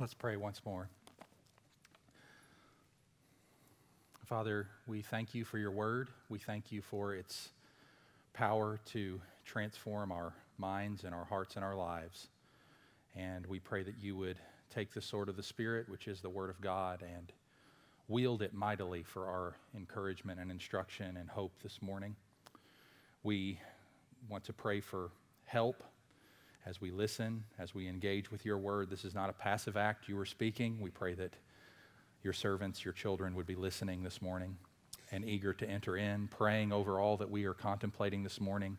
Let's pray once more. Father, we thank you for your word. We thank you for its power to transform our minds and our hearts and our lives. And we pray that you would take the sword of the Spirit, which is the word of God, and wield it mightily for our encouragement and instruction and hope this morning. We want to pray for help as we listen, as we engage with your word. This is not a passive act. You are speaking. We pray that your servants, your children, would be listening this morning and eager to enter in, praying over all that we are contemplating this morning,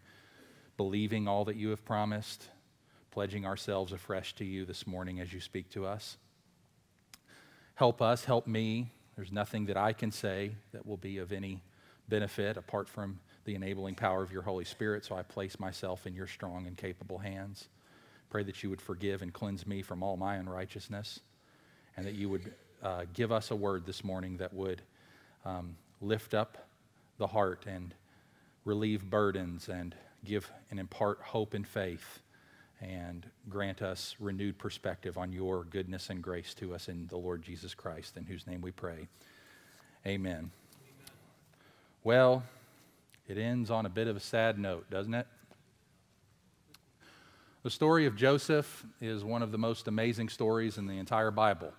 believing all that you have promised, pledging ourselves afresh to you this morning as you speak to us. Help us, help me. There's nothing that I can say that will be of any benefit apart from the enabling power of your Holy Spirit, so I place myself in your strong and capable hands. Pray that you would forgive and cleanse me from all my unrighteousness, and that you would uh, give us a word this morning that would um, lift up the heart and relieve burdens and give and impart hope and faith and grant us renewed perspective on your goodness and grace to us in the Lord Jesus Christ, in whose name we pray. Amen. Amen. Well, it ends on a bit of a sad note, doesn't it? The story of Joseph is one of the most amazing stories in the entire Bible.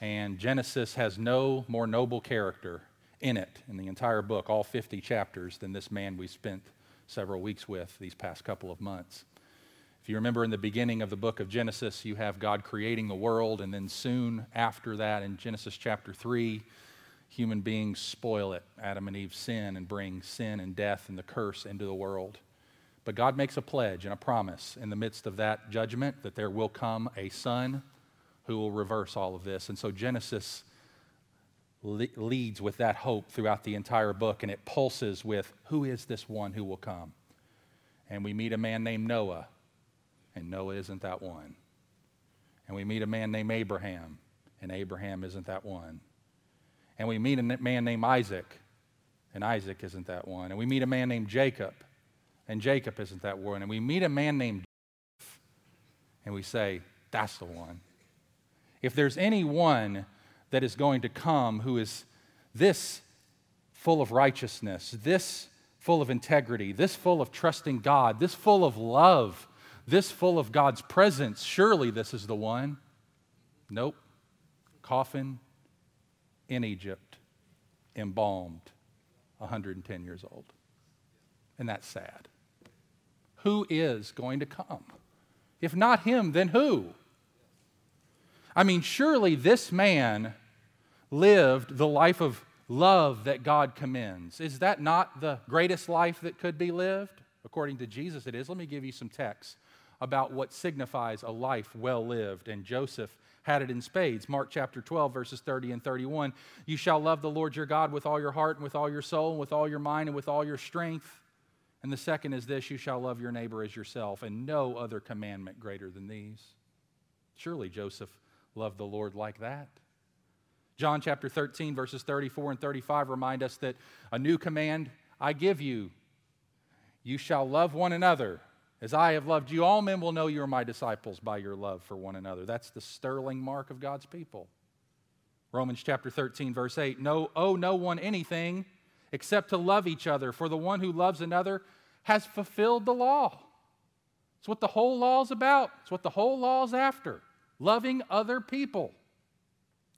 And Genesis has no more noble character in it, in the entire book, all 50 chapters, than this man we spent several weeks with these past couple of months. If you remember in the beginning of the book of Genesis, you have God creating the world, and then soon after that, in Genesis chapter 3, human beings spoil it. Adam and Eve sin and bring sin and death and the curse into the world. But God makes a pledge and a promise in the midst of that judgment that there will come a son who will reverse all of this. And so Genesis le- leads with that hope throughout the entire book, and it pulses with who is this one who will come? And we meet a man named Noah, and Noah isn't that one. And we meet a man named Abraham, and Abraham isn't that one. And we meet a man named Isaac, and Isaac isn't that one. And we meet a man named Jacob, and Jacob isn't that one. And we meet a man named Joseph, and we say, That's the one. If there's anyone that is going to come who is this full of righteousness, this full of integrity, this full of trusting God, this full of love, this full of God's presence, surely this is the one. Nope. Coffin in Egypt, embalmed, 110 years old. And that's sad. Who is going to come? If not him, then who? I mean, surely this man lived the life of love that God commends. Is that not the greatest life that could be lived? According to Jesus, it is. Let me give you some texts about what signifies a life well lived. And Joseph had it in spades. Mark chapter 12, verses 30 and 31. You shall love the Lord your God with all your heart and with all your soul and with all your mind and with all your strength. And the second is this you shall love your neighbor as yourself, and no other commandment greater than these. Surely Joseph loved the Lord like that. John chapter 13, verses 34 and 35 remind us that a new command I give you you shall love one another as I have loved you, all men will know you are my disciples by your love for one another. That's the sterling mark of God's people. Romans chapter 13, verse 8 No, owe no one anything except to love each other, for the one who loves another has fulfilled the law. It's what the whole law is about, it's what the whole law is after loving other people.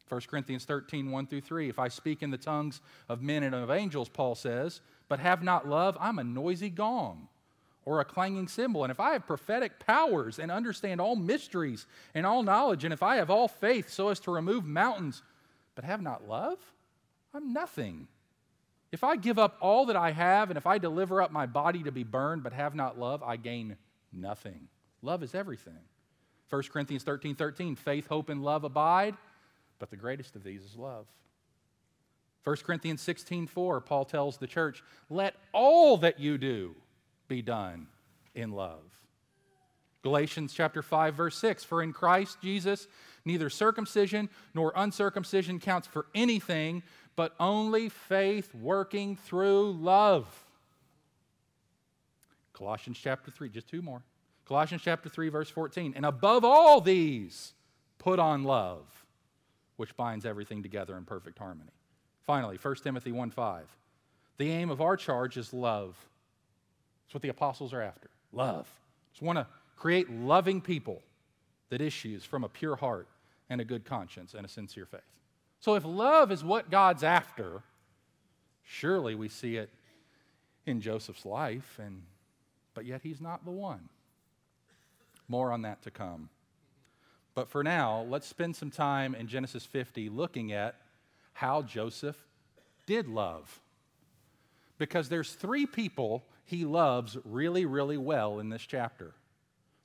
1 Corinthians 13, 1 through 3. If I speak in the tongues of men and of angels, Paul says, but have not love, I'm a noisy gong or a clanging cymbal. And if I have prophetic powers and understand all mysteries and all knowledge, and if I have all faith so as to remove mountains, but have not love, I'm nothing. If I give up all that I have, and if I deliver up my body to be burned, but have not love, I gain nothing. Love is everything. 1 Corinthians 13 13, faith, hope, and love abide, but the greatest of these is love. 1 Corinthians 16 4, Paul tells the church, let all that you do be done in love. Galatians chapter 5 verse 6 for in Christ Jesus neither circumcision nor uncircumcision counts for anything but only faith working through love. Colossians chapter 3 just two more. Colossians chapter 3 verse 14 and above all these Put on love, which binds everything together in perfect harmony. Finally, 1 Timothy 1 5. The aim of our charge is love. That's what the apostles are after love. Just want to create loving people that issues from a pure heart and a good conscience and a sincere faith. So, if love is what God's after, surely we see it in Joseph's life, and, but yet he's not the one. More on that to come. But for now, let's spend some time in Genesis 50 looking at how Joseph did love. Because there's three people he loves really, really well in this chapter.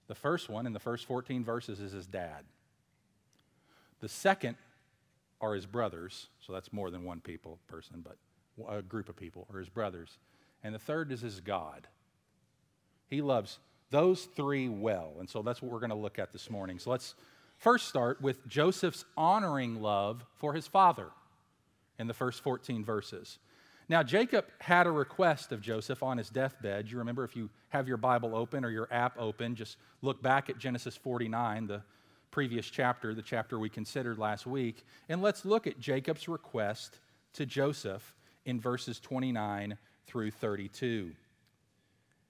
The first one, in the first 14 verses, is his dad. The second are his brothers, so that's more than one people, person, but a group of people, or his brothers. And the third is his God. He loves those three well. And so that's what we're going to look at this morning. So let's first start with Joseph's honoring love for his father in the first 14 verses. Now, Jacob had a request of Joseph on his deathbed. You remember if you have your Bible open or your app open, just look back at Genesis 49, the previous chapter, the chapter we considered last week, and let's look at Jacob's request to Joseph in verses 29 through 32.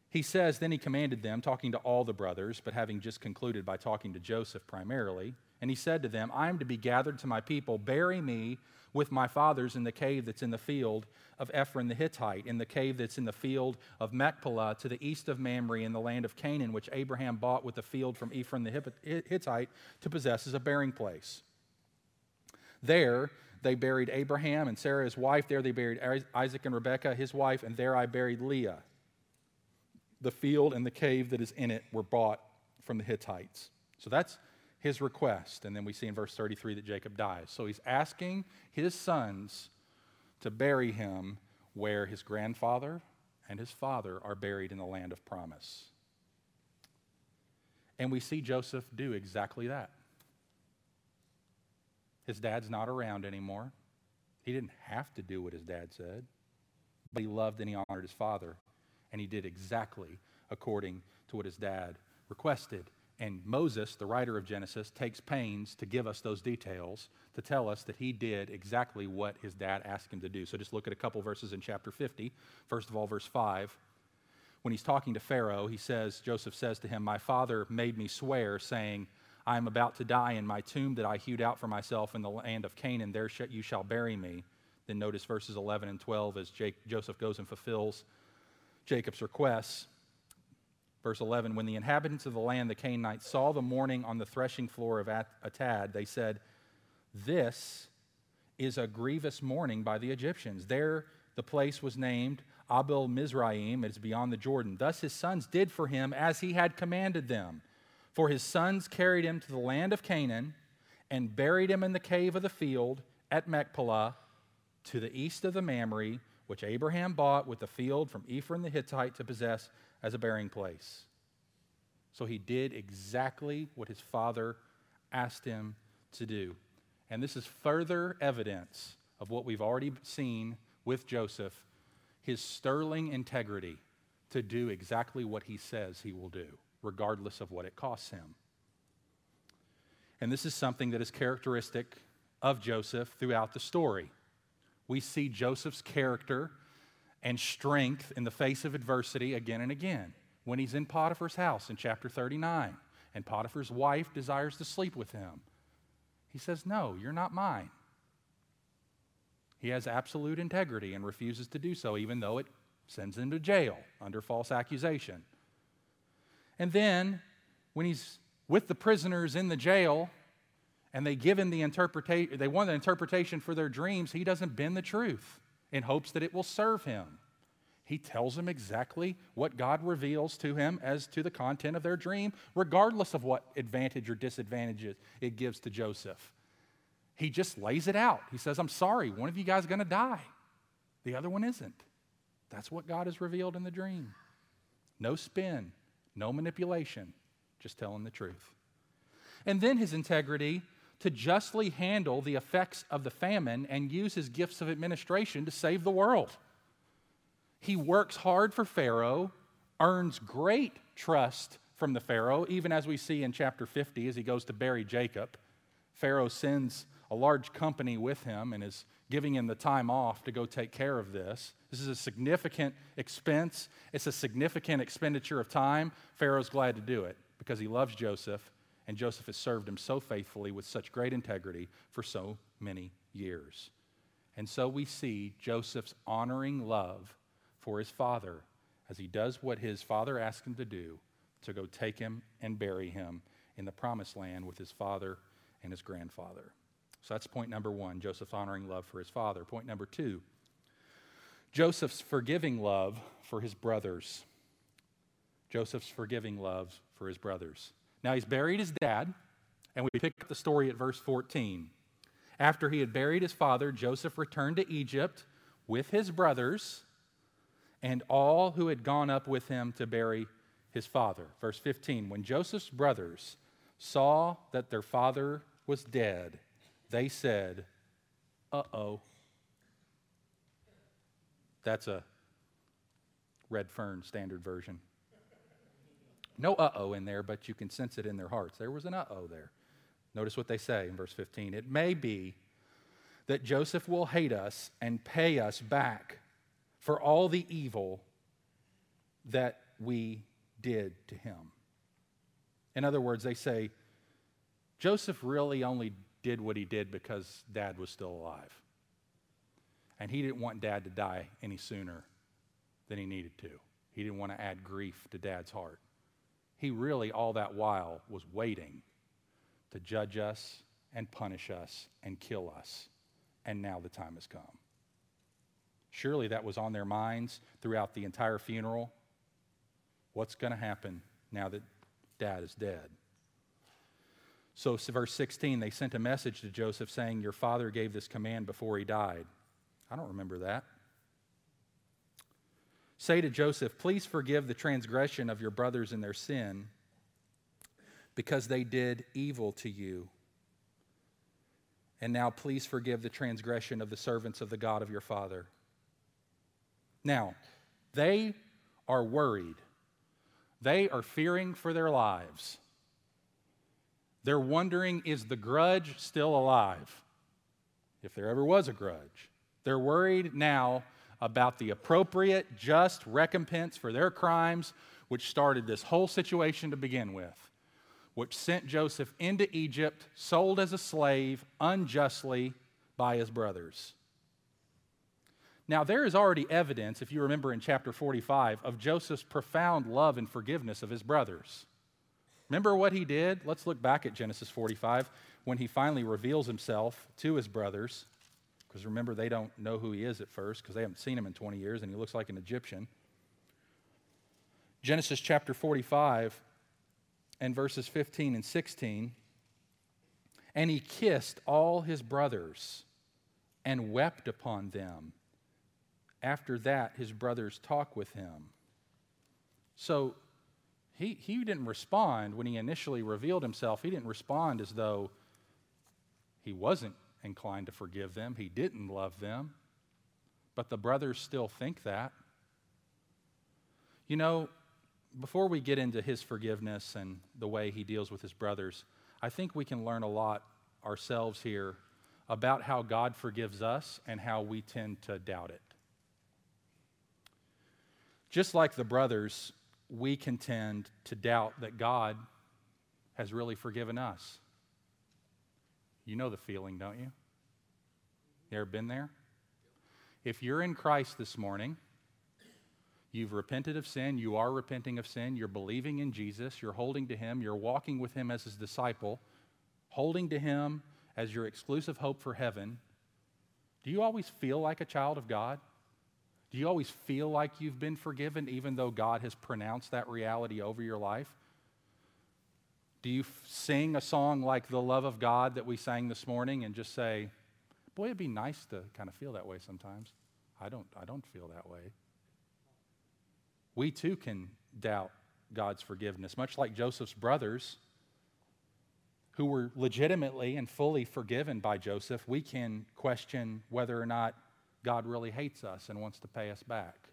He says, Then he commanded them, talking to all the brothers, but having just concluded by talking to Joseph primarily, and he said to them, I am to be gathered to my people. Bury me with my fathers in the cave that's in the field of Ephron the Hittite, in the cave that's in the field of Machpelah to the east of Mamre in the land of Canaan, which Abraham bought with the field from Ephron the Hittite to possess as a burying place. There they buried Abraham and Sarah, his wife. There they buried Isaac and Rebekah, his wife, and there I buried Leah. The field and the cave that is in it were bought from the Hittites. So that's his request. And then we see in verse 33 that Jacob dies. So he's asking his sons to bury him where his grandfather and his father are buried in the land of promise. And we see Joseph do exactly that. His dad's not around anymore. He didn't have to do what his dad said, but he loved and he honored his father, and he did exactly according to what his dad requested. And Moses, the writer of Genesis, takes pains to give us those details to tell us that he did exactly what his dad asked him to do. So just look at a couple verses in chapter 50. First of all, verse 5. When he's talking to Pharaoh, he says, Joseph says to him, My father made me swear, saying, I am about to die in my tomb that I hewed out for myself in the land of Canaan. There you shall bury me. Then notice verses 11 and 12 as Jake, Joseph goes and fulfills Jacob's requests. Verse 11 When the inhabitants of the land, the Canaanites, saw the mourning on the threshing floor of Atad, they said, This is a grievous mourning by the Egyptians. There the place was named Abel Mizraim, it is beyond the Jordan. Thus his sons did for him as he had commanded them. For his sons carried him to the land of Canaan and buried him in the cave of the field at Machpelah to the east of the Mamre, which Abraham bought with the field from Ephron the Hittite to possess as a burying place. So he did exactly what his father asked him to do. And this is further evidence of what we've already seen with Joseph his sterling integrity to do exactly what he says he will do, regardless of what it costs him. And this is something that is characteristic of Joseph throughout the story. We see Joseph's character and strength in the face of adversity again and again. When he's in Potiphar's house in chapter 39, and Potiphar's wife desires to sleep with him, he says, No, you're not mine. He has absolute integrity and refuses to do so, even though it sends him to jail under false accusation. And then, when he's with the prisoners in the jail, and they give him the interpretation, they want the interpretation for their dreams, he doesn't bend the truth in hopes that it will serve him. He tells them exactly what God reveals to him as to the content of their dream, regardless of what advantage or disadvantage it gives to Joseph. He just lays it out. He says, I'm sorry, one of you guys is going to die, the other one isn't. That's what God has revealed in the dream. No spin, no manipulation, just telling the truth. And then his integrity to justly handle the effects of the famine and use his gifts of administration to save the world. He works hard for Pharaoh, earns great trust from the Pharaoh, even as we see in chapter 50 as he goes to bury Jacob. Pharaoh sends a large company with him and is giving him the time off to go take care of this. This is a significant expense, it's a significant expenditure of time. Pharaoh's glad to do it because he loves Joseph, and Joseph has served him so faithfully with such great integrity for so many years. And so we see Joseph's honoring love for his father as he does what his father asked him to do to go take him and bury him in the promised land with his father and his grandfather. So that's point number one Joseph's honoring love for his father. Point number two Joseph's forgiving love for his brothers. Joseph's forgiving love for his brothers. Now he's buried his dad, and we pick up the story at verse 14. After he had buried his father, Joseph returned to Egypt with his brothers and all who had gone up with him to bury his father. Verse 15 When Joseph's brothers saw that their father was dead, they said, Uh oh. That's a Red Fern standard version. No uh oh in there, but you can sense it in their hearts. There was an uh oh there. Notice what they say in verse 15. It may be that Joseph will hate us and pay us back for all the evil that we did to him. In other words, they say, Joseph really only did what he did because dad was still alive. And he didn't want dad to die any sooner than he needed to. He didn't want to add grief to dad's heart. He really, all that while, was waiting to judge us and punish us and kill us. And now the time has come. Surely that was on their minds throughout the entire funeral. What's going to happen now that dad is dead? So, verse 16, they sent a message to Joseph saying, Your father gave this command before he died. I don't remember that. Say to Joseph, Please forgive the transgression of your brothers in their sin, because they did evil to you. And now please forgive the transgression of the servants of the God of your father. Now, they are worried. They are fearing for their lives. They're wondering is the grudge still alive? If there ever was a grudge. They're worried now about the appropriate, just recompense for their crimes, which started this whole situation to begin with, which sent Joseph into Egypt, sold as a slave unjustly by his brothers. Now, there is already evidence, if you remember in chapter 45, of Joseph's profound love and forgiveness of his brothers. Remember what he did? Let's look back at Genesis 45 when he finally reveals himself to his brothers. Because remember, they don't know who he is at first because they haven't seen him in 20 years and he looks like an Egyptian. Genesis chapter 45 and verses 15 and 16. And he kissed all his brothers and wept upon them. After that, his brothers talked with him. So he, he didn't respond when he initially revealed himself. He didn't respond as though he wasn't inclined to forgive them, he didn't love them. But the brothers still think that. You know, before we get into his forgiveness and the way he deals with his brothers, I think we can learn a lot ourselves here about how God forgives us and how we tend to doubt it. Just like the brothers, we can tend to doubt that God has really forgiven us. You know the feeling, don't you? You ever been there? If you're in Christ this morning, you've repented of sin, you are repenting of sin, you're believing in Jesus, you're holding to Him, you're walking with Him as His disciple, holding to Him as your exclusive hope for heaven, do you always feel like a child of God? Do you always feel like you've been forgiven, even though God has pronounced that reality over your life? Do you f- sing a song like The Love of God that we sang this morning and just say, Boy, it'd be nice to kind of feel that way sometimes? I don't, I don't feel that way. We too can doubt God's forgiveness, much like Joseph's brothers who were legitimately and fully forgiven by Joseph. We can question whether or not God really hates us and wants to pay us back.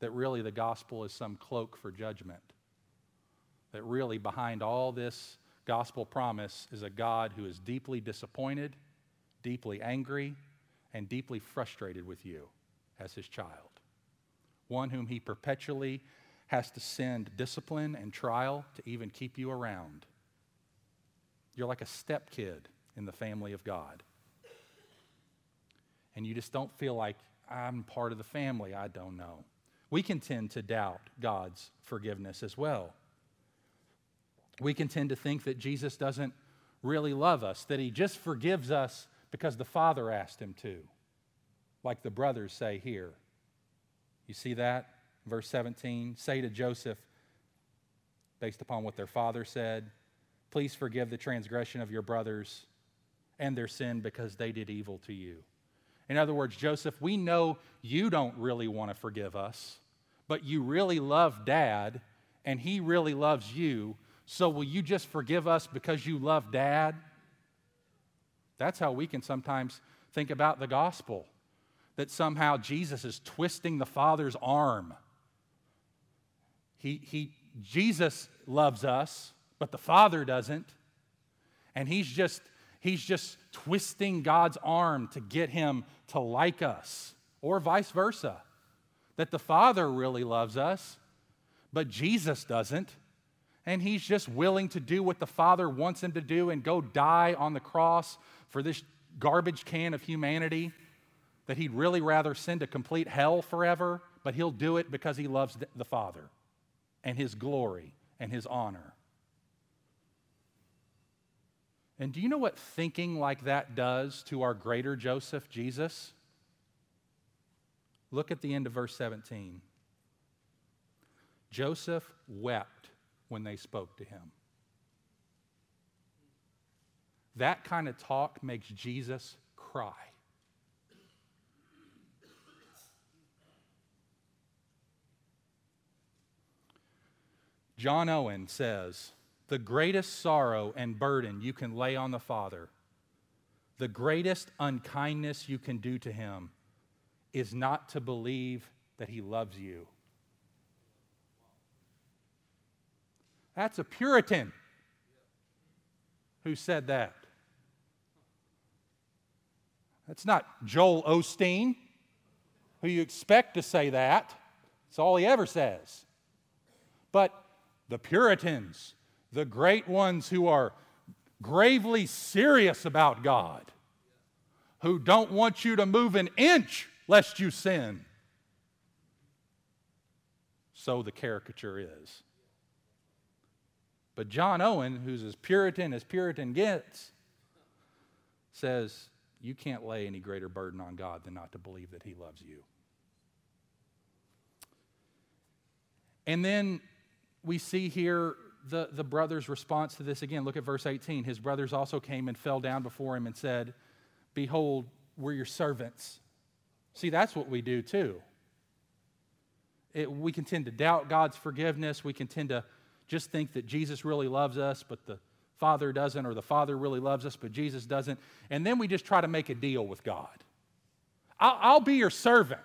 That really the gospel is some cloak for judgment. That really behind all this gospel promise is a God who is deeply disappointed, deeply angry, and deeply frustrated with you as his child. One whom he perpetually has to send discipline and trial to even keep you around. You're like a step kid in the family of God. And you just don't feel like I'm part of the family. I don't know. We can tend to doubt God's forgiveness as well. We can tend to think that Jesus doesn't really love us, that he just forgives us because the Father asked him to, like the brothers say here. You see that? Verse 17 say to Joseph, based upon what their father said, Please forgive the transgression of your brothers and their sin because they did evil to you. In other words, Joseph, we know you don't really want to forgive us, but you really love dad and he really loves you. So will you just forgive us because you love dad? That's how we can sometimes think about the gospel that somehow Jesus is twisting the Father's arm. He, he, Jesus loves us, but the Father doesn't. And he's just, he's just twisting God's arm to get him to like us, or vice versa. That the Father really loves us, but Jesus doesn't. And he's just willing to do what the Father wants him to do and go die on the cross for this garbage can of humanity that he'd really rather send to complete hell forever, but he'll do it because he loves the Father and his glory and his honor. And do you know what thinking like that does to our greater Joseph, Jesus? Look at the end of verse 17. Joseph wept when they spoke to him. That kind of talk makes Jesus cry. John Owen says, the greatest sorrow and burden you can lay on the Father, the greatest unkindness you can do to him, is not to believe that he loves you. That's a Puritan who said that. That's not Joel Osteen, who you expect to say that. It's all he ever says. But the Puritans, the great ones who are gravely serious about God, who don't want you to move an inch lest you sin. So the caricature is. But John Owen, who's as Puritan as Puritan gets, says, You can't lay any greater burden on God than not to believe that He loves you. And then we see here the, the brother's response to this again. Look at verse 18. His brothers also came and fell down before him and said, Behold, we're your servants. See, that's what we do too. It, we can tend to doubt God's forgiveness. We can tend to just think that Jesus really loves us, but the Father doesn't, or the Father really loves us, but Jesus doesn't. And then we just try to make a deal with God. I'll, I'll be your servant.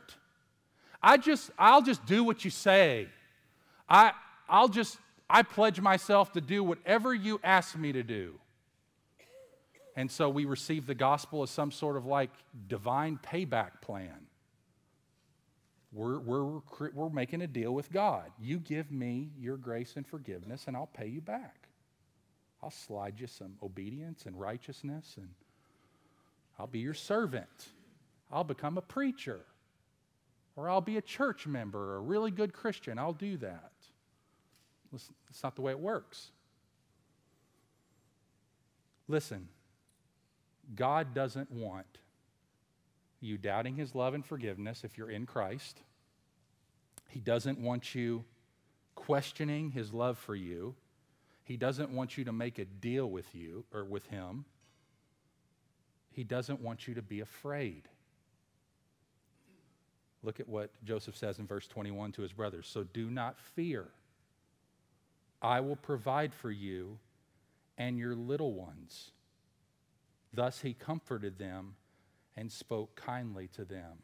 I just, I'll just do what you say. I, I'll just I pledge myself to do whatever you ask me to do. And so we receive the gospel as some sort of like divine payback plan. We're, we're, we're making a deal with God. You give me your grace and forgiveness, and I'll pay you back. I'll slide you some obedience and righteousness, and I'll be your servant. I'll become a preacher, or I'll be a church member, or a really good Christian. I'll do that. Listen, that's not the way it works. Listen, God doesn't want you doubting his love and forgiveness if you're in Christ. He doesn't want you questioning his love for you. He doesn't want you to make a deal with you or with him. He doesn't want you to be afraid. Look at what Joseph says in verse 21 to his brothers. So do not fear. I will provide for you and your little ones. Thus he comforted them and spoke kindly to them.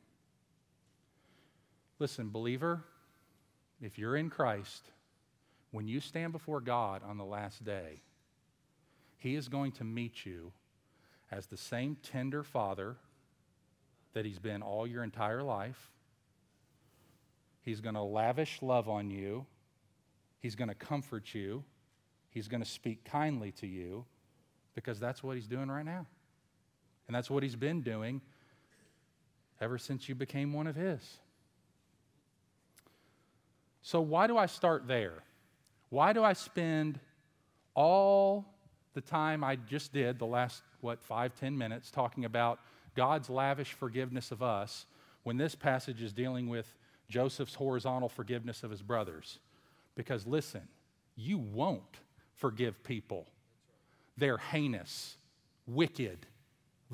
Listen, believer, if you're in Christ, when you stand before God on the last day, He is going to meet you as the same tender father that he's been all your entire life. He's going to lavish love on you. He's going to comfort you. He's going to speak kindly to you because that's what he's doing right now. And that's what he's been doing ever since you became one of his. So, why do I start there? Why do I spend all the time I just did, the last, what, five, ten minutes, talking about God's lavish forgiveness of us when this passage is dealing with Joseph's horizontal forgiveness of his brothers? Because listen, you won't forgive people. They're heinous, wicked,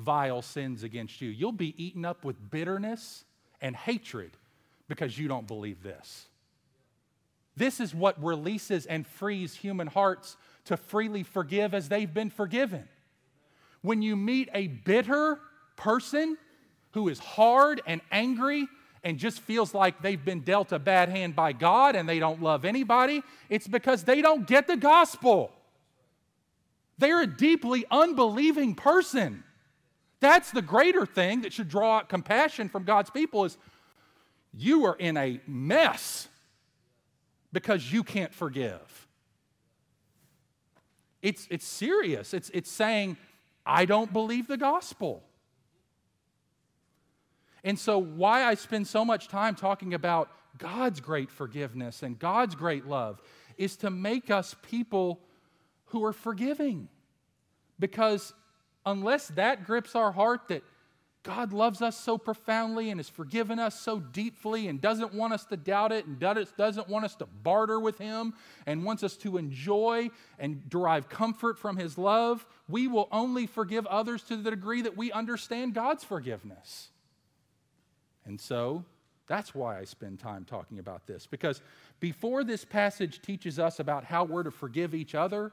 vile sins against you. You'll be eaten up with bitterness and hatred because you don't believe this. This is what releases and frees human hearts to freely forgive as they've been forgiven. When you meet a bitter person who is hard and angry and just feels like they've been dealt a bad hand by God and they don't love anybody, it's because they don't get the gospel. They're a deeply unbelieving person. That's the greater thing that should draw out compassion from God's people is you are in a mess because you can't forgive. It's, it's serious. It's, it's saying, I don't believe the gospel. And so, why I spend so much time talking about God's great forgiveness and God's great love is to make us people who are forgiving. Because unless that grips our heart that God loves us so profoundly and has forgiven us so deeply and doesn't want us to doubt it and doesn't want us to barter with Him and wants us to enjoy and derive comfort from His love, we will only forgive others to the degree that we understand God's forgiveness. And so that's why I spend time talking about this. Because before this passage teaches us about how we're to forgive each other,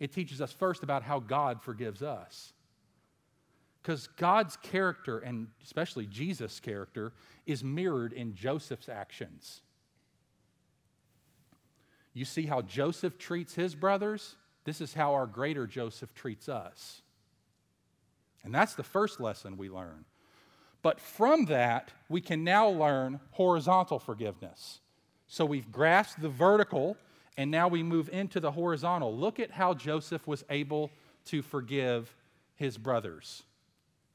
it teaches us first about how God forgives us. Because God's character, and especially Jesus' character, is mirrored in Joseph's actions. You see how Joseph treats his brothers? This is how our greater Joseph treats us. And that's the first lesson we learn. But from that, we can now learn horizontal forgiveness. So we've grasped the vertical, and now we move into the horizontal. Look at how Joseph was able to forgive his brothers.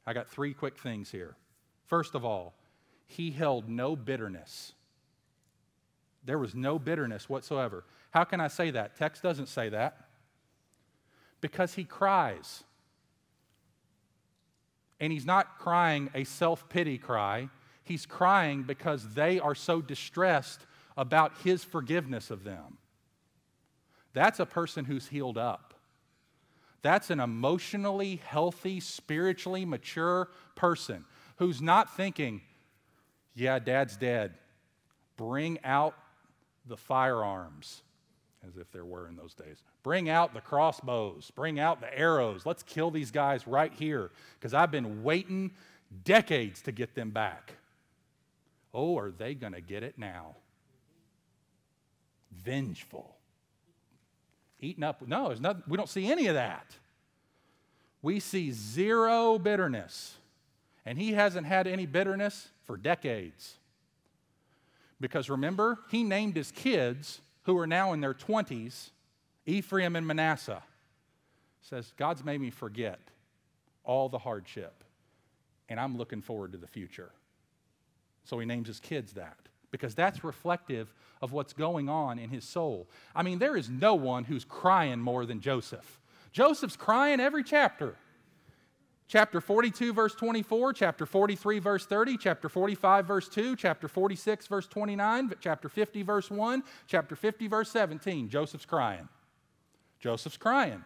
I got three quick things here. First of all, he held no bitterness. There was no bitterness whatsoever. How can I say that? Text doesn't say that. Because he cries. And he's not crying a self pity cry, he's crying because they are so distressed about his forgiveness of them. That's a person who's healed up. That's an emotionally healthy, spiritually mature person who's not thinking, yeah, dad's dead. Bring out the firearms, as if there were in those days. Bring out the crossbows. Bring out the arrows. Let's kill these guys right here because I've been waiting decades to get them back. Oh, are they going to get it now? Vengeful eaten up. No, there's nothing, we don't see any of that. We see zero bitterness. And he hasn't had any bitterness for decades. Because remember, he named his kids, who are now in their 20s, Ephraim and Manasseh. Says, God's made me forget all the hardship, and I'm looking forward to the future. So he names his kids that because that's reflective of what's going on in his soul. I mean, there is no one who's crying more than Joseph. Joseph's crying every chapter. Chapter 42, verse 24, chapter 43, verse 30, chapter 45, verse 2, chapter 46, verse 29, chapter 50, verse 1, chapter 50, verse 17. Joseph's crying. Joseph's crying.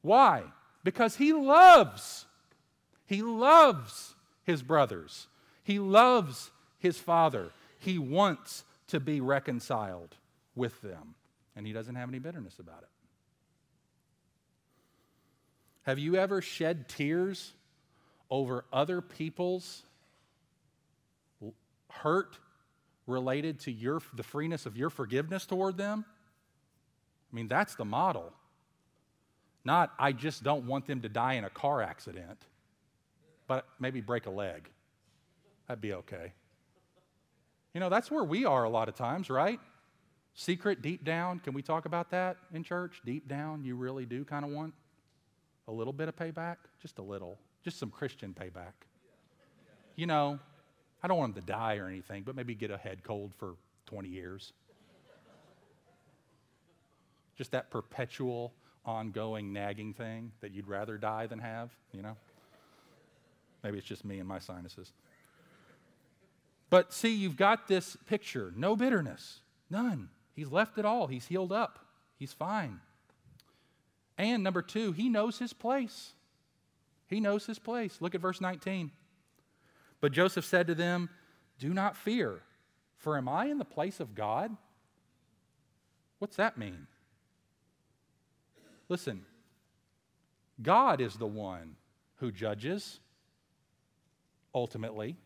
Why? Because he loves. He loves his brothers. He loves his father. He wants to be reconciled with them, and he doesn't have any bitterness about it. Have you ever shed tears over other people's hurt related to your, the freeness of your forgiveness toward them? I mean, that's the model. Not, I just don't want them to die in a car accident, but maybe break a leg. That'd be okay. You know, that's where we are a lot of times, right? Secret, deep down. Can we talk about that in church? Deep down, you really do kind of want a little bit of payback? Just a little. Just some Christian payback. You know, I don't want them to die or anything, but maybe get a head cold for 20 years. Just that perpetual, ongoing, nagging thing that you'd rather die than have, you know? Maybe it's just me and my sinuses. But see, you've got this picture no bitterness, none. He's left it all, he's healed up, he's fine. And number two, he knows his place. He knows his place. Look at verse 19. But Joseph said to them, Do not fear, for am I in the place of God? What's that mean? Listen, God is the one who judges ultimately,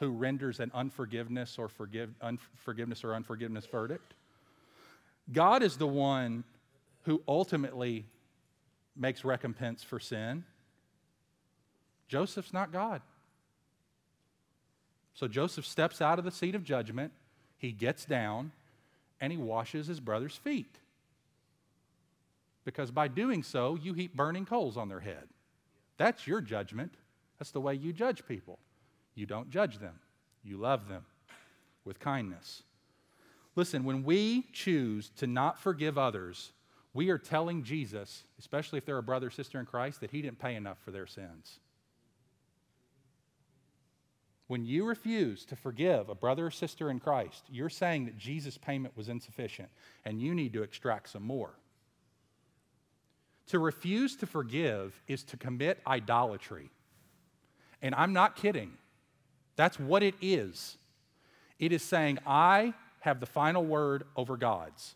who renders an unforgiveness or forgive, unforgiveness or unforgiveness verdict. God is the one who ultimately makes recompense for sin. Joseph's not God. So Joseph steps out of the seat of judgment, he gets down, and he washes his brother's feet. Because by doing so, you heap burning coals on their head. That's your judgment. That's the way you judge people. You don't judge them, you love them with kindness. Listen, when we choose to not forgive others, we are telling Jesus, especially if they're a brother or sister in Christ, that he didn't pay enough for their sins. When you refuse to forgive a brother or sister in Christ, you're saying that Jesus' payment was insufficient and you need to extract some more. To refuse to forgive is to commit idolatry. And I'm not kidding. That's what it is. It is saying, I have the final word over God's.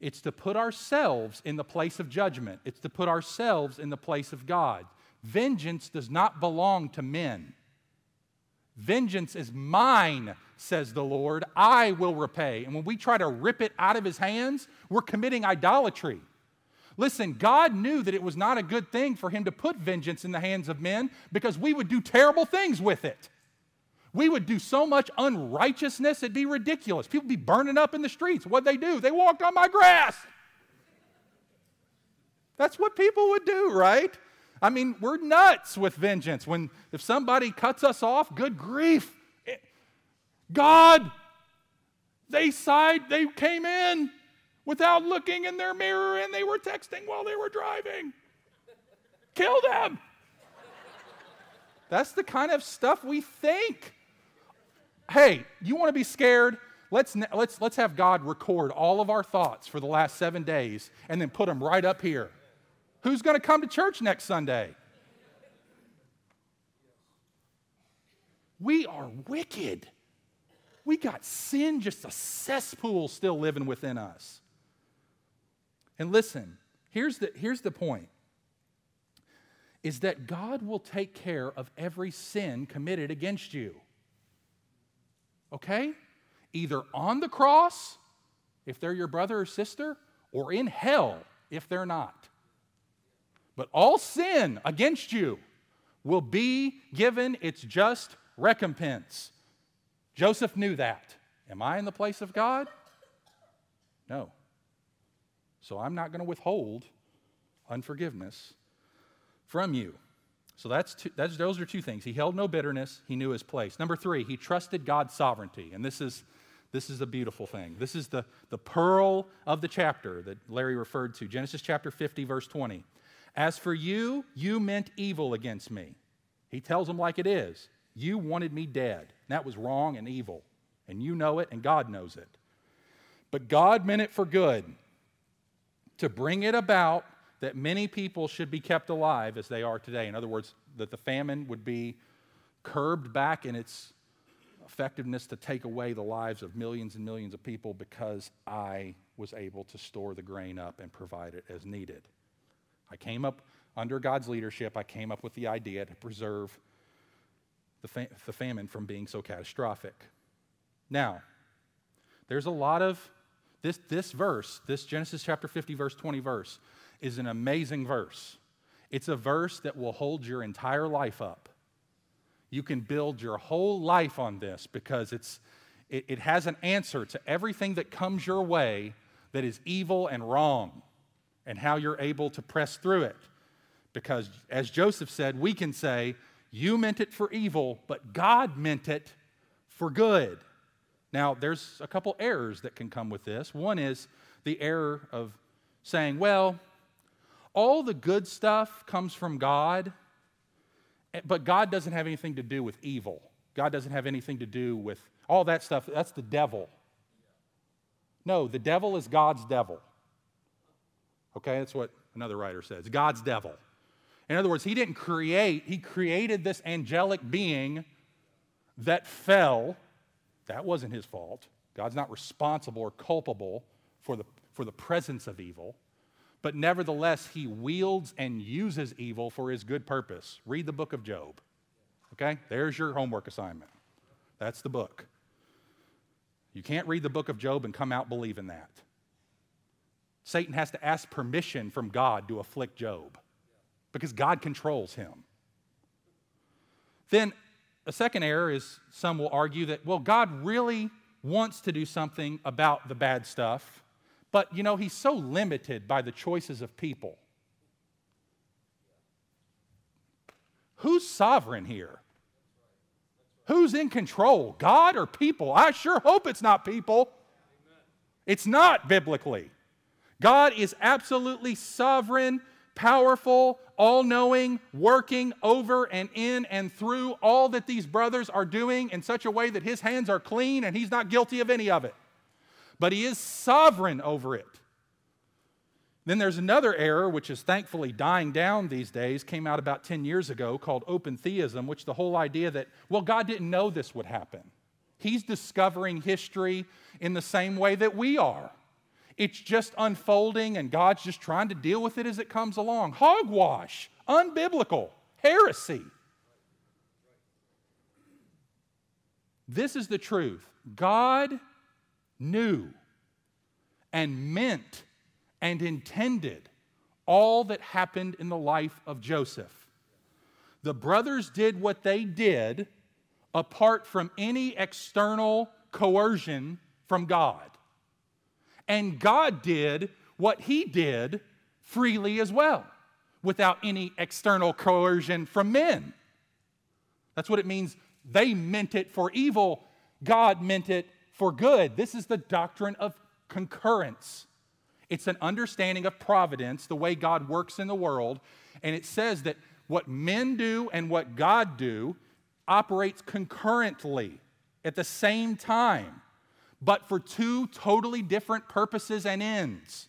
It's to put ourselves in the place of judgment, it's to put ourselves in the place of God. Vengeance does not belong to men. Vengeance is mine, says the Lord. I will repay. And when we try to rip it out of his hands, we're committing idolatry. Listen, God knew that it was not a good thing for him to put vengeance in the hands of men because we would do terrible things with it. We would do so much unrighteousness, it'd be ridiculous. People would be burning up in the streets. What'd they do? They walked on my grass. That's what people would do, right? I mean, we're nuts with vengeance. When if somebody cuts us off, good grief. God, they sighed, they came in without looking in their mirror and they were texting while they were driving. Kill them. That's the kind of stuff we think. Hey, you want to be scared? Let's, let's, let's have God record all of our thoughts for the last seven days and then put them right up here. Who's going to come to church next Sunday? We are wicked. We got sin, just a cesspool still living within us. And listen, here's the, here's the point is that God will take care of every sin committed against you. Okay? Either on the cross, if they're your brother or sister, or in hell, if they're not. But all sin against you will be given its just recompense. Joseph knew that. Am I in the place of God? No. So I'm not going to withhold unforgiveness from you. So that's, two, that's those are two things. He held no bitterness. He knew his place. Number three, he trusted God's sovereignty, and this is this is a beautiful thing. This is the, the pearl of the chapter that Larry referred to. Genesis chapter 50, verse 20. As for you, you meant evil against me. He tells them like it is. You wanted me dead. that was wrong and evil. And you know it, and God knows it. But God meant it for good, to bring it about that many people should be kept alive as they are today. In other words, that the famine would be curbed back in its effectiveness to take away the lives of millions and millions of people because I was able to store the grain up and provide it as needed. I came up under God's leadership, I came up with the idea to preserve the, fam- the famine from being so catastrophic. Now, there's a lot of this, this verse, this Genesis chapter 50, verse 20 verse, is an amazing verse. It's a verse that will hold your entire life up. You can build your whole life on this because it's, it, it has an answer to everything that comes your way that is evil and wrong and how you're able to press through it. Because as Joseph said, we can say, You meant it for evil, but God meant it for good. Now, there's a couple errors that can come with this. One is the error of saying, Well, all the good stuff comes from God, eh, but God doesn't have anything to do with evil. God doesn't have anything to do with all that stuff. That's the devil. No, the devil is God's devil. Okay, that's what another writer says God's devil. In other words, he didn't create, he created this angelic being that fell. That wasn't his fault. God's not responsible or culpable for the, for the presence of evil. But nevertheless, he wields and uses evil for his good purpose. Read the book of Job. Okay? There's your homework assignment. That's the book. You can't read the book of Job and come out believing that. Satan has to ask permission from God to afflict Job because God controls him. Then a second error is some will argue that, well, God really wants to do something about the bad stuff, but you know, he's so limited by the choices of people. Who's sovereign here? Who's in control, God or people? I sure hope it's not people. It's not biblically. God is absolutely sovereign, powerful, all knowing, working over and in and through all that these brothers are doing in such a way that his hands are clean and he's not guilty of any of it. But he is sovereign over it. Then there's another error, which is thankfully dying down these days, came out about 10 years ago called open theism, which the whole idea that, well, God didn't know this would happen. He's discovering history in the same way that we are. It's just unfolding, and God's just trying to deal with it as it comes along. Hogwash, unbiblical, heresy. This is the truth. God knew and meant and intended all that happened in the life of Joseph. The brothers did what they did apart from any external coercion from God. And God did what he did freely as well, without any external coercion from men. That's what it means. They meant it for evil, God meant it for good. This is the doctrine of concurrence. It's an understanding of providence, the way God works in the world. And it says that what men do and what God do operates concurrently at the same time, but for two totally different purposes and ends.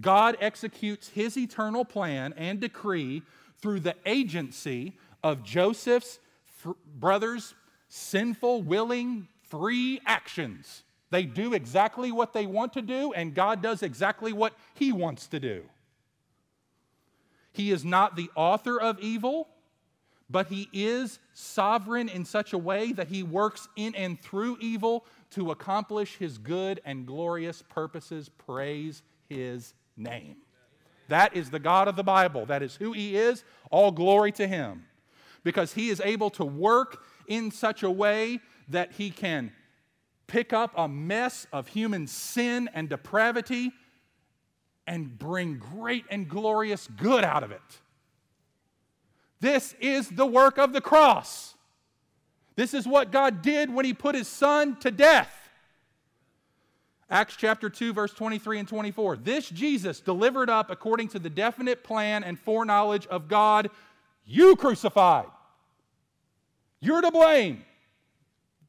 God executes his eternal plan and decree through the agency of Joseph's brothers' sinful, willing, free actions. They do exactly what they want to do, and God does exactly what He wants to do. He is not the author of evil, but He is sovereign in such a way that He works in and through evil to accomplish His good and glorious purposes. Praise His name. That is the God of the Bible. That is who He is. All glory to Him. Because He is able to work in such a way that He can pick up a mess of human sin and depravity and bring great and glorious good out of it. This is the work of the cross. This is what God did when He put His Son to death. Acts chapter 2, verse 23 and 24. This Jesus delivered up according to the definite plan and foreknowledge of God, you crucified. You're to blame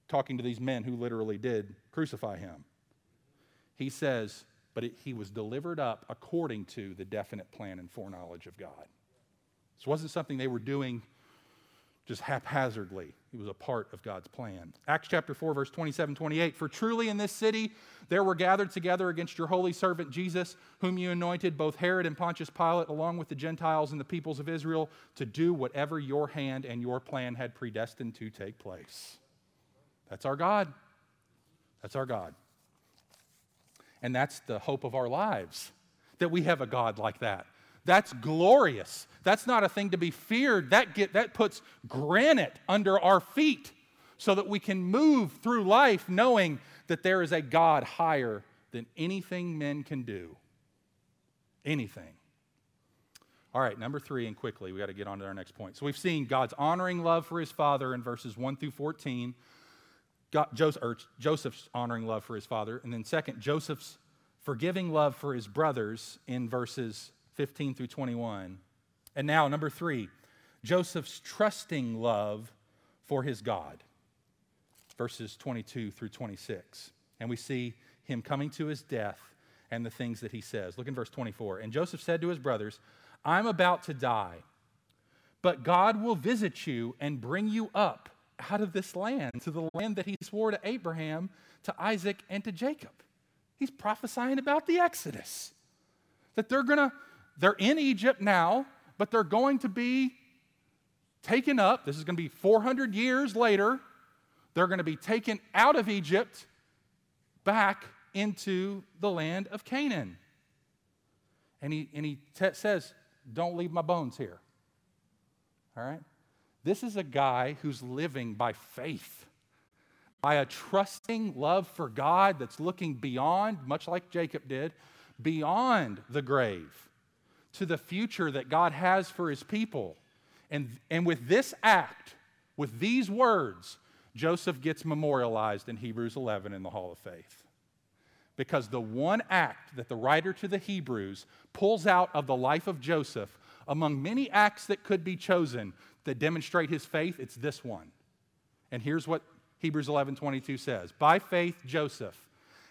talking to these men who literally did crucify him. He says, but it, he was delivered up according to the definite plan and foreknowledge of God. This wasn't something they were doing just haphazardly. It was a part of God's plan. Acts chapter 4, verse 27 28. For truly in this city there were gathered together against your holy servant Jesus, whom you anointed, both Herod and Pontius Pilate, along with the Gentiles and the peoples of Israel, to do whatever your hand and your plan had predestined to take place. That's our God. That's our God. And that's the hope of our lives that we have a God like that. That's glorious. That's not a thing to be feared. That, get, that puts granite under our feet so that we can move through life knowing that there is a God higher than anything men can do. Anything. All right, number three, and quickly, we got to get on to our next point. So we've seen God's honoring love for his father in verses 1 through 14, God, Joseph, Joseph's honoring love for his father, and then second, Joseph's forgiving love for his brothers in verses 15 through 21. And now, number three, Joseph's trusting love for his God, verses 22 through 26. And we see him coming to his death and the things that he says. Look in verse 24. And Joseph said to his brothers, I'm about to die, but God will visit you and bring you up out of this land to the land that he swore to Abraham, to Isaac, and to Jacob. He's prophesying about the Exodus. That they're gonna, they're in Egypt now, but they're going to be taken up. This is going to be 400 years later. They're going to be taken out of Egypt back into the land of Canaan. And he, and he t- says, don't leave my bones here. All right? This is a guy who's living by faith, by a trusting love for God that's looking beyond, much like Jacob did, beyond the grave to the future that God has for his people. And, and with this act, with these words, Joseph gets memorialized in Hebrews 11 in the Hall of Faith because the one act that the writer to the Hebrews pulls out of the life of Joseph, among many acts that could be chosen that demonstrate his faith, it's this one. And here's what Hebrews 11:22 says. By faith Joseph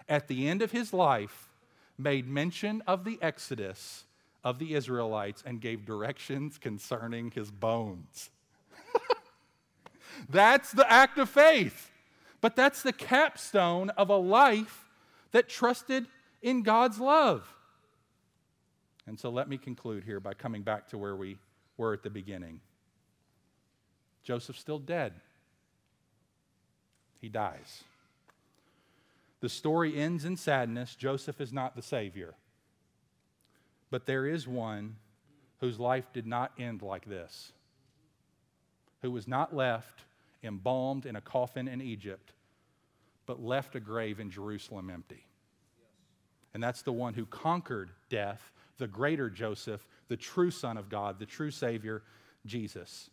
at the end of his life made mention of the exodus of the Israelites and gave directions concerning his bones. that's the act of faith. But that's the capstone of a life that trusted in God's love. And so let me conclude here by coming back to where we were at the beginning. Joseph's still dead. He dies. The story ends in sadness. Joseph is not the Savior. But there is one whose life did not end like this, who was not left embalmed in a coffin in Egypt, but left a grave in Jerusalem empty. And that's the one who conquered death, the greater Joseph, the true Son of God, the true Savior, Jesus,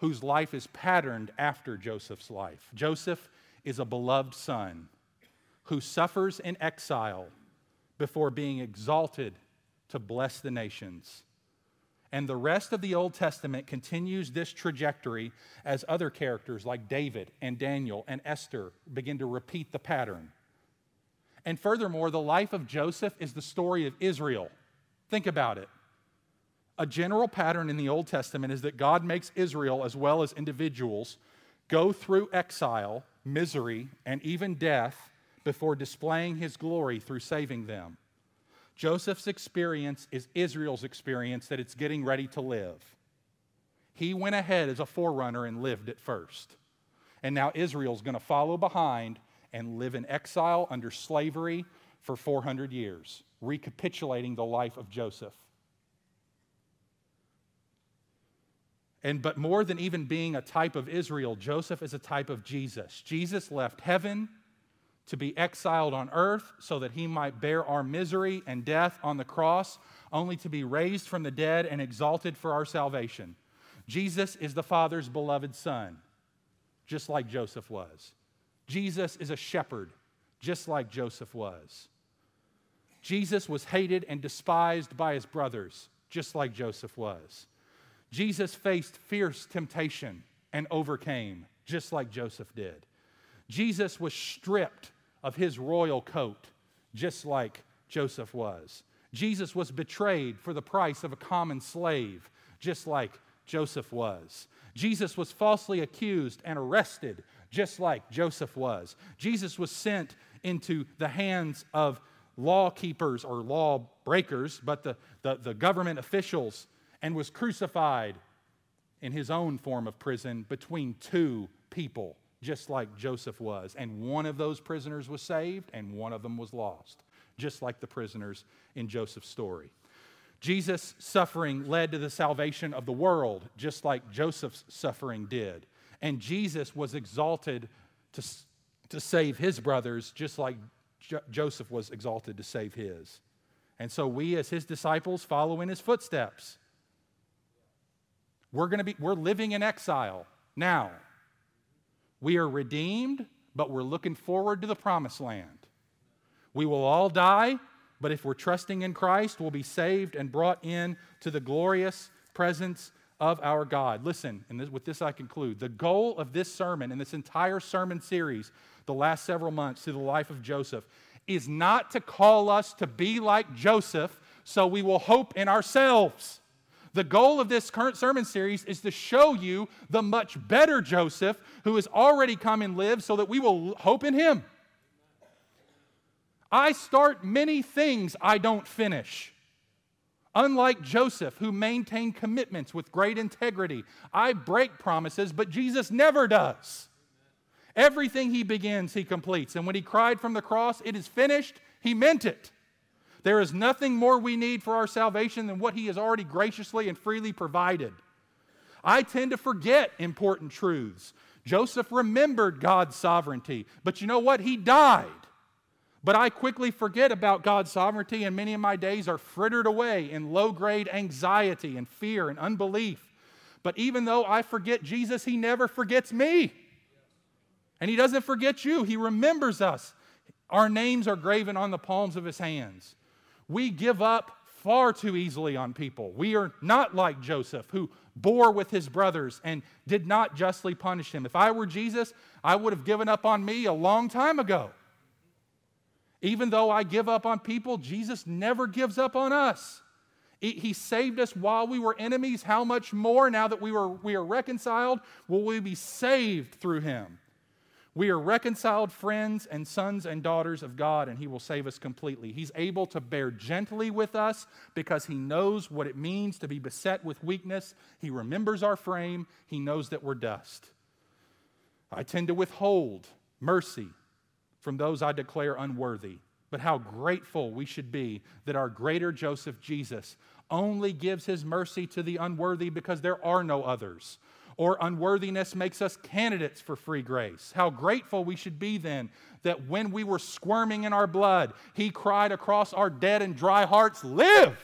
whose life is patterned after Joseph's life. Joseph is a beloved son who suffers in exile before being exalted to bless the nations. And the rest of the Old Testament continues this trajectory as other characters like David and Daniel and Esther begin to repeat the pattern. And furthermore, the life of Joseph is the story of Israel. Think about it. A general pattern in the Old Testament is that God makes Israel, as well as individuals, go through exile, misery, and even death before displaying his glory through saving them. Joseph's experience is Israel's experience that it's getting ready to live. He went ahead as a forerunner and lived it first. And now Israel's going to follow behind and live in exile under slavery for 400 years, recapitulating the life of Joseph. And but more than even being a type of Israel, Joseph is a type of Jesus. Jesus left heaven to be exiled on earth so that he might bear our misery and death on the cross, only to be raised from the dead and exalted for our salvation. Jesus is the Father's beloved Son, just like Joseph was. Jesus is a shepherd, just like Joseph was. Jesus was hated and despised by his brothers, just like Joseph was. Jesus faced fierce temptation and overcame, just like Joseph did. Jesus was stripped of his royal coat, just like Joseph was. Jesus was betrayed for the price of a common slave, just like Joseph was. Jesus was falsely accused and arrested, just like Joseph was. Jesus was sent into the hands of law keepers or law breakers, but the, the, the government officials, and was crucified in his own form of prison between two people just like Joseph was. And one of those prisoners was saved, and one of them was lost, just like the prisoners in Joseph's story. Jesus' suffering led to the salvation of the world, just like Joseph's suffering did. And Jesus was exalted to, to save his brothers, just like jo- Joseph was exalted to save his. And so we, as his disciples, follow in his footsteps. We're going to be, we're living in exile now. We are redeemed, but we're looking forward to the promised land. We will all die, but if we're trusting in Christ, we'll be saved and brought in to the glorious presence of our God. Listen, and this, with this I conclude. The goal of this sermon and this entire sermon series, the last several months through the life of Joseph, is not to call us to be like Joseph so we will hope in ourselves. The goal of this current sermon series is to show you the much better Joseph who has already come and lived so that we will hope in him. I start many things I don't finish. Unlike Joseph, who maintained commitments with great integrity, I break promises, but Jesus never does. Everything he begins, he completes. And when he cried from the cross, It is finished, he meant it. There is nothing more we need for our salvation than what he has already graciously and freely provided. I tend to forget important truths. Joseph remembered God's sovereignty, but you know what? He died. But I quickly forget about God's sovereignty, and many of my days are frittered away in low grade anxiety and fear and unbelief. But even though I forget Jesus, He never forgets me. And He doesn't forget you, He remembers us. Our names are graven on the palms of His hands. We give up far too easily on people. We are not like Joseph, who bore with his brothers and did not justly punish him. If I were Jesus, I would have given up on me a long time ago. Even though I give up on people, Jesus never gives up on us. He saved us while we were enemies. How much more now that we, were, we are reconciled will we be saved through him? We are reconciled friends and sons and daughters of God, and He will save us completely. He's able to bear gently with us because He knows what it means to be beset with weakness. He remembers our frame, He knows that we're dust. I tend to withhold mercy from those I declare unworthy. But how grateful we should be that our greater Joseph Jesus only gives his mercy to the unworthy because there are no others. Or unworthiness makes us candidates for free grace. How grateful we should be then that when we were squirming in our blood, he cried across our dead and dry hearts, Live!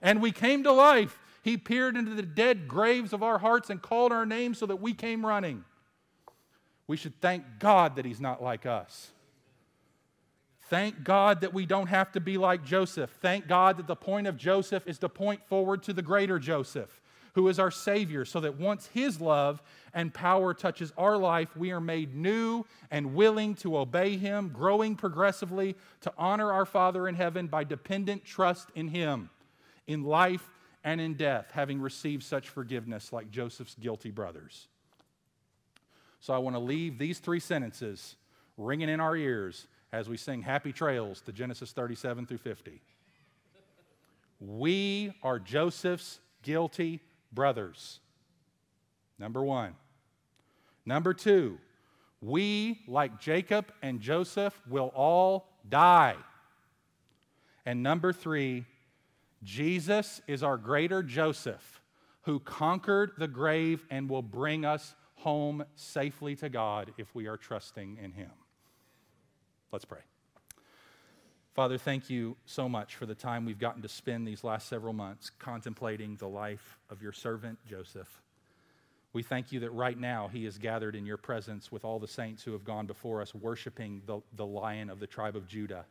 And we came to life. He peered into the dead graves of our hearts and called our names so that we came running. We should thank God that He's not like us. Thank God that we don't have to be like Joseph. Thank God that the point of Joseph is to point forward to the greater Joseph, who is our Savior, so that once His love and power touches our life, we are made new and willing to obey Him, growing progressively to honor our Father in heaven by dependent trust in Him in life and in death, having received such forgiveness like Joseph's guilty brothers. So I want to leave these three sentences ringing in our ears as we sing Happy Trails to Genesis 37 through 50. We are Joseph's guilty brothers. Number one. Number two, we, like Jacob and Joseph, will all die. And number three, Jesus is our greater Joseph who conquered the grave and will bring us home safely to God if we are trusting in Him. Let's pray. Father, thank you so much for the time we've gotten to spend these last several months contemplating the life of your servant Joseph. We thank you that right now he is gathered in your presence with all the saints who have gone before us, worshiping the, the lion of the tribe of Judah,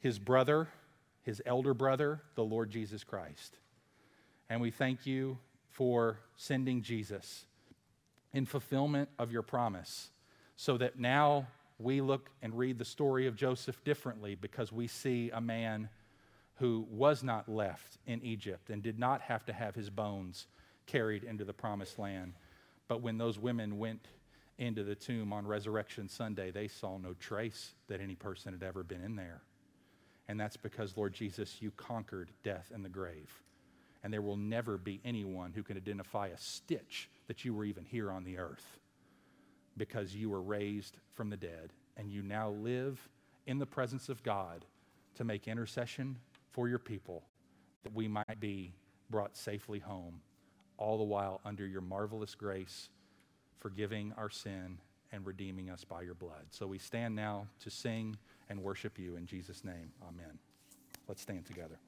his brother, his elder brother, the Lord Jesus Christ. And we thank you for sending Jesus in fulfillment of your promise, so that now we look and read the story of Joseph differently because we see a man who was not left in Egypt and did not have to have his bones carried into the promised land. But when those women went into the tomb on Resurrection Sunday, they saw no trace that any person had ever been in there. And that's because, Lord Jesus, you conquered death and the grave. And there will never be anyone who can identify a stitch that you were even here on the earth because you were raised from the dead and you now live in the presence of God to make intercession for your people that we might be brought safely home, all the while under your marvelous grace, forgiving our sin and redeeming us by your blood. So we stand now to sing and worship you in Jesus' name. Amen. Let's stand together.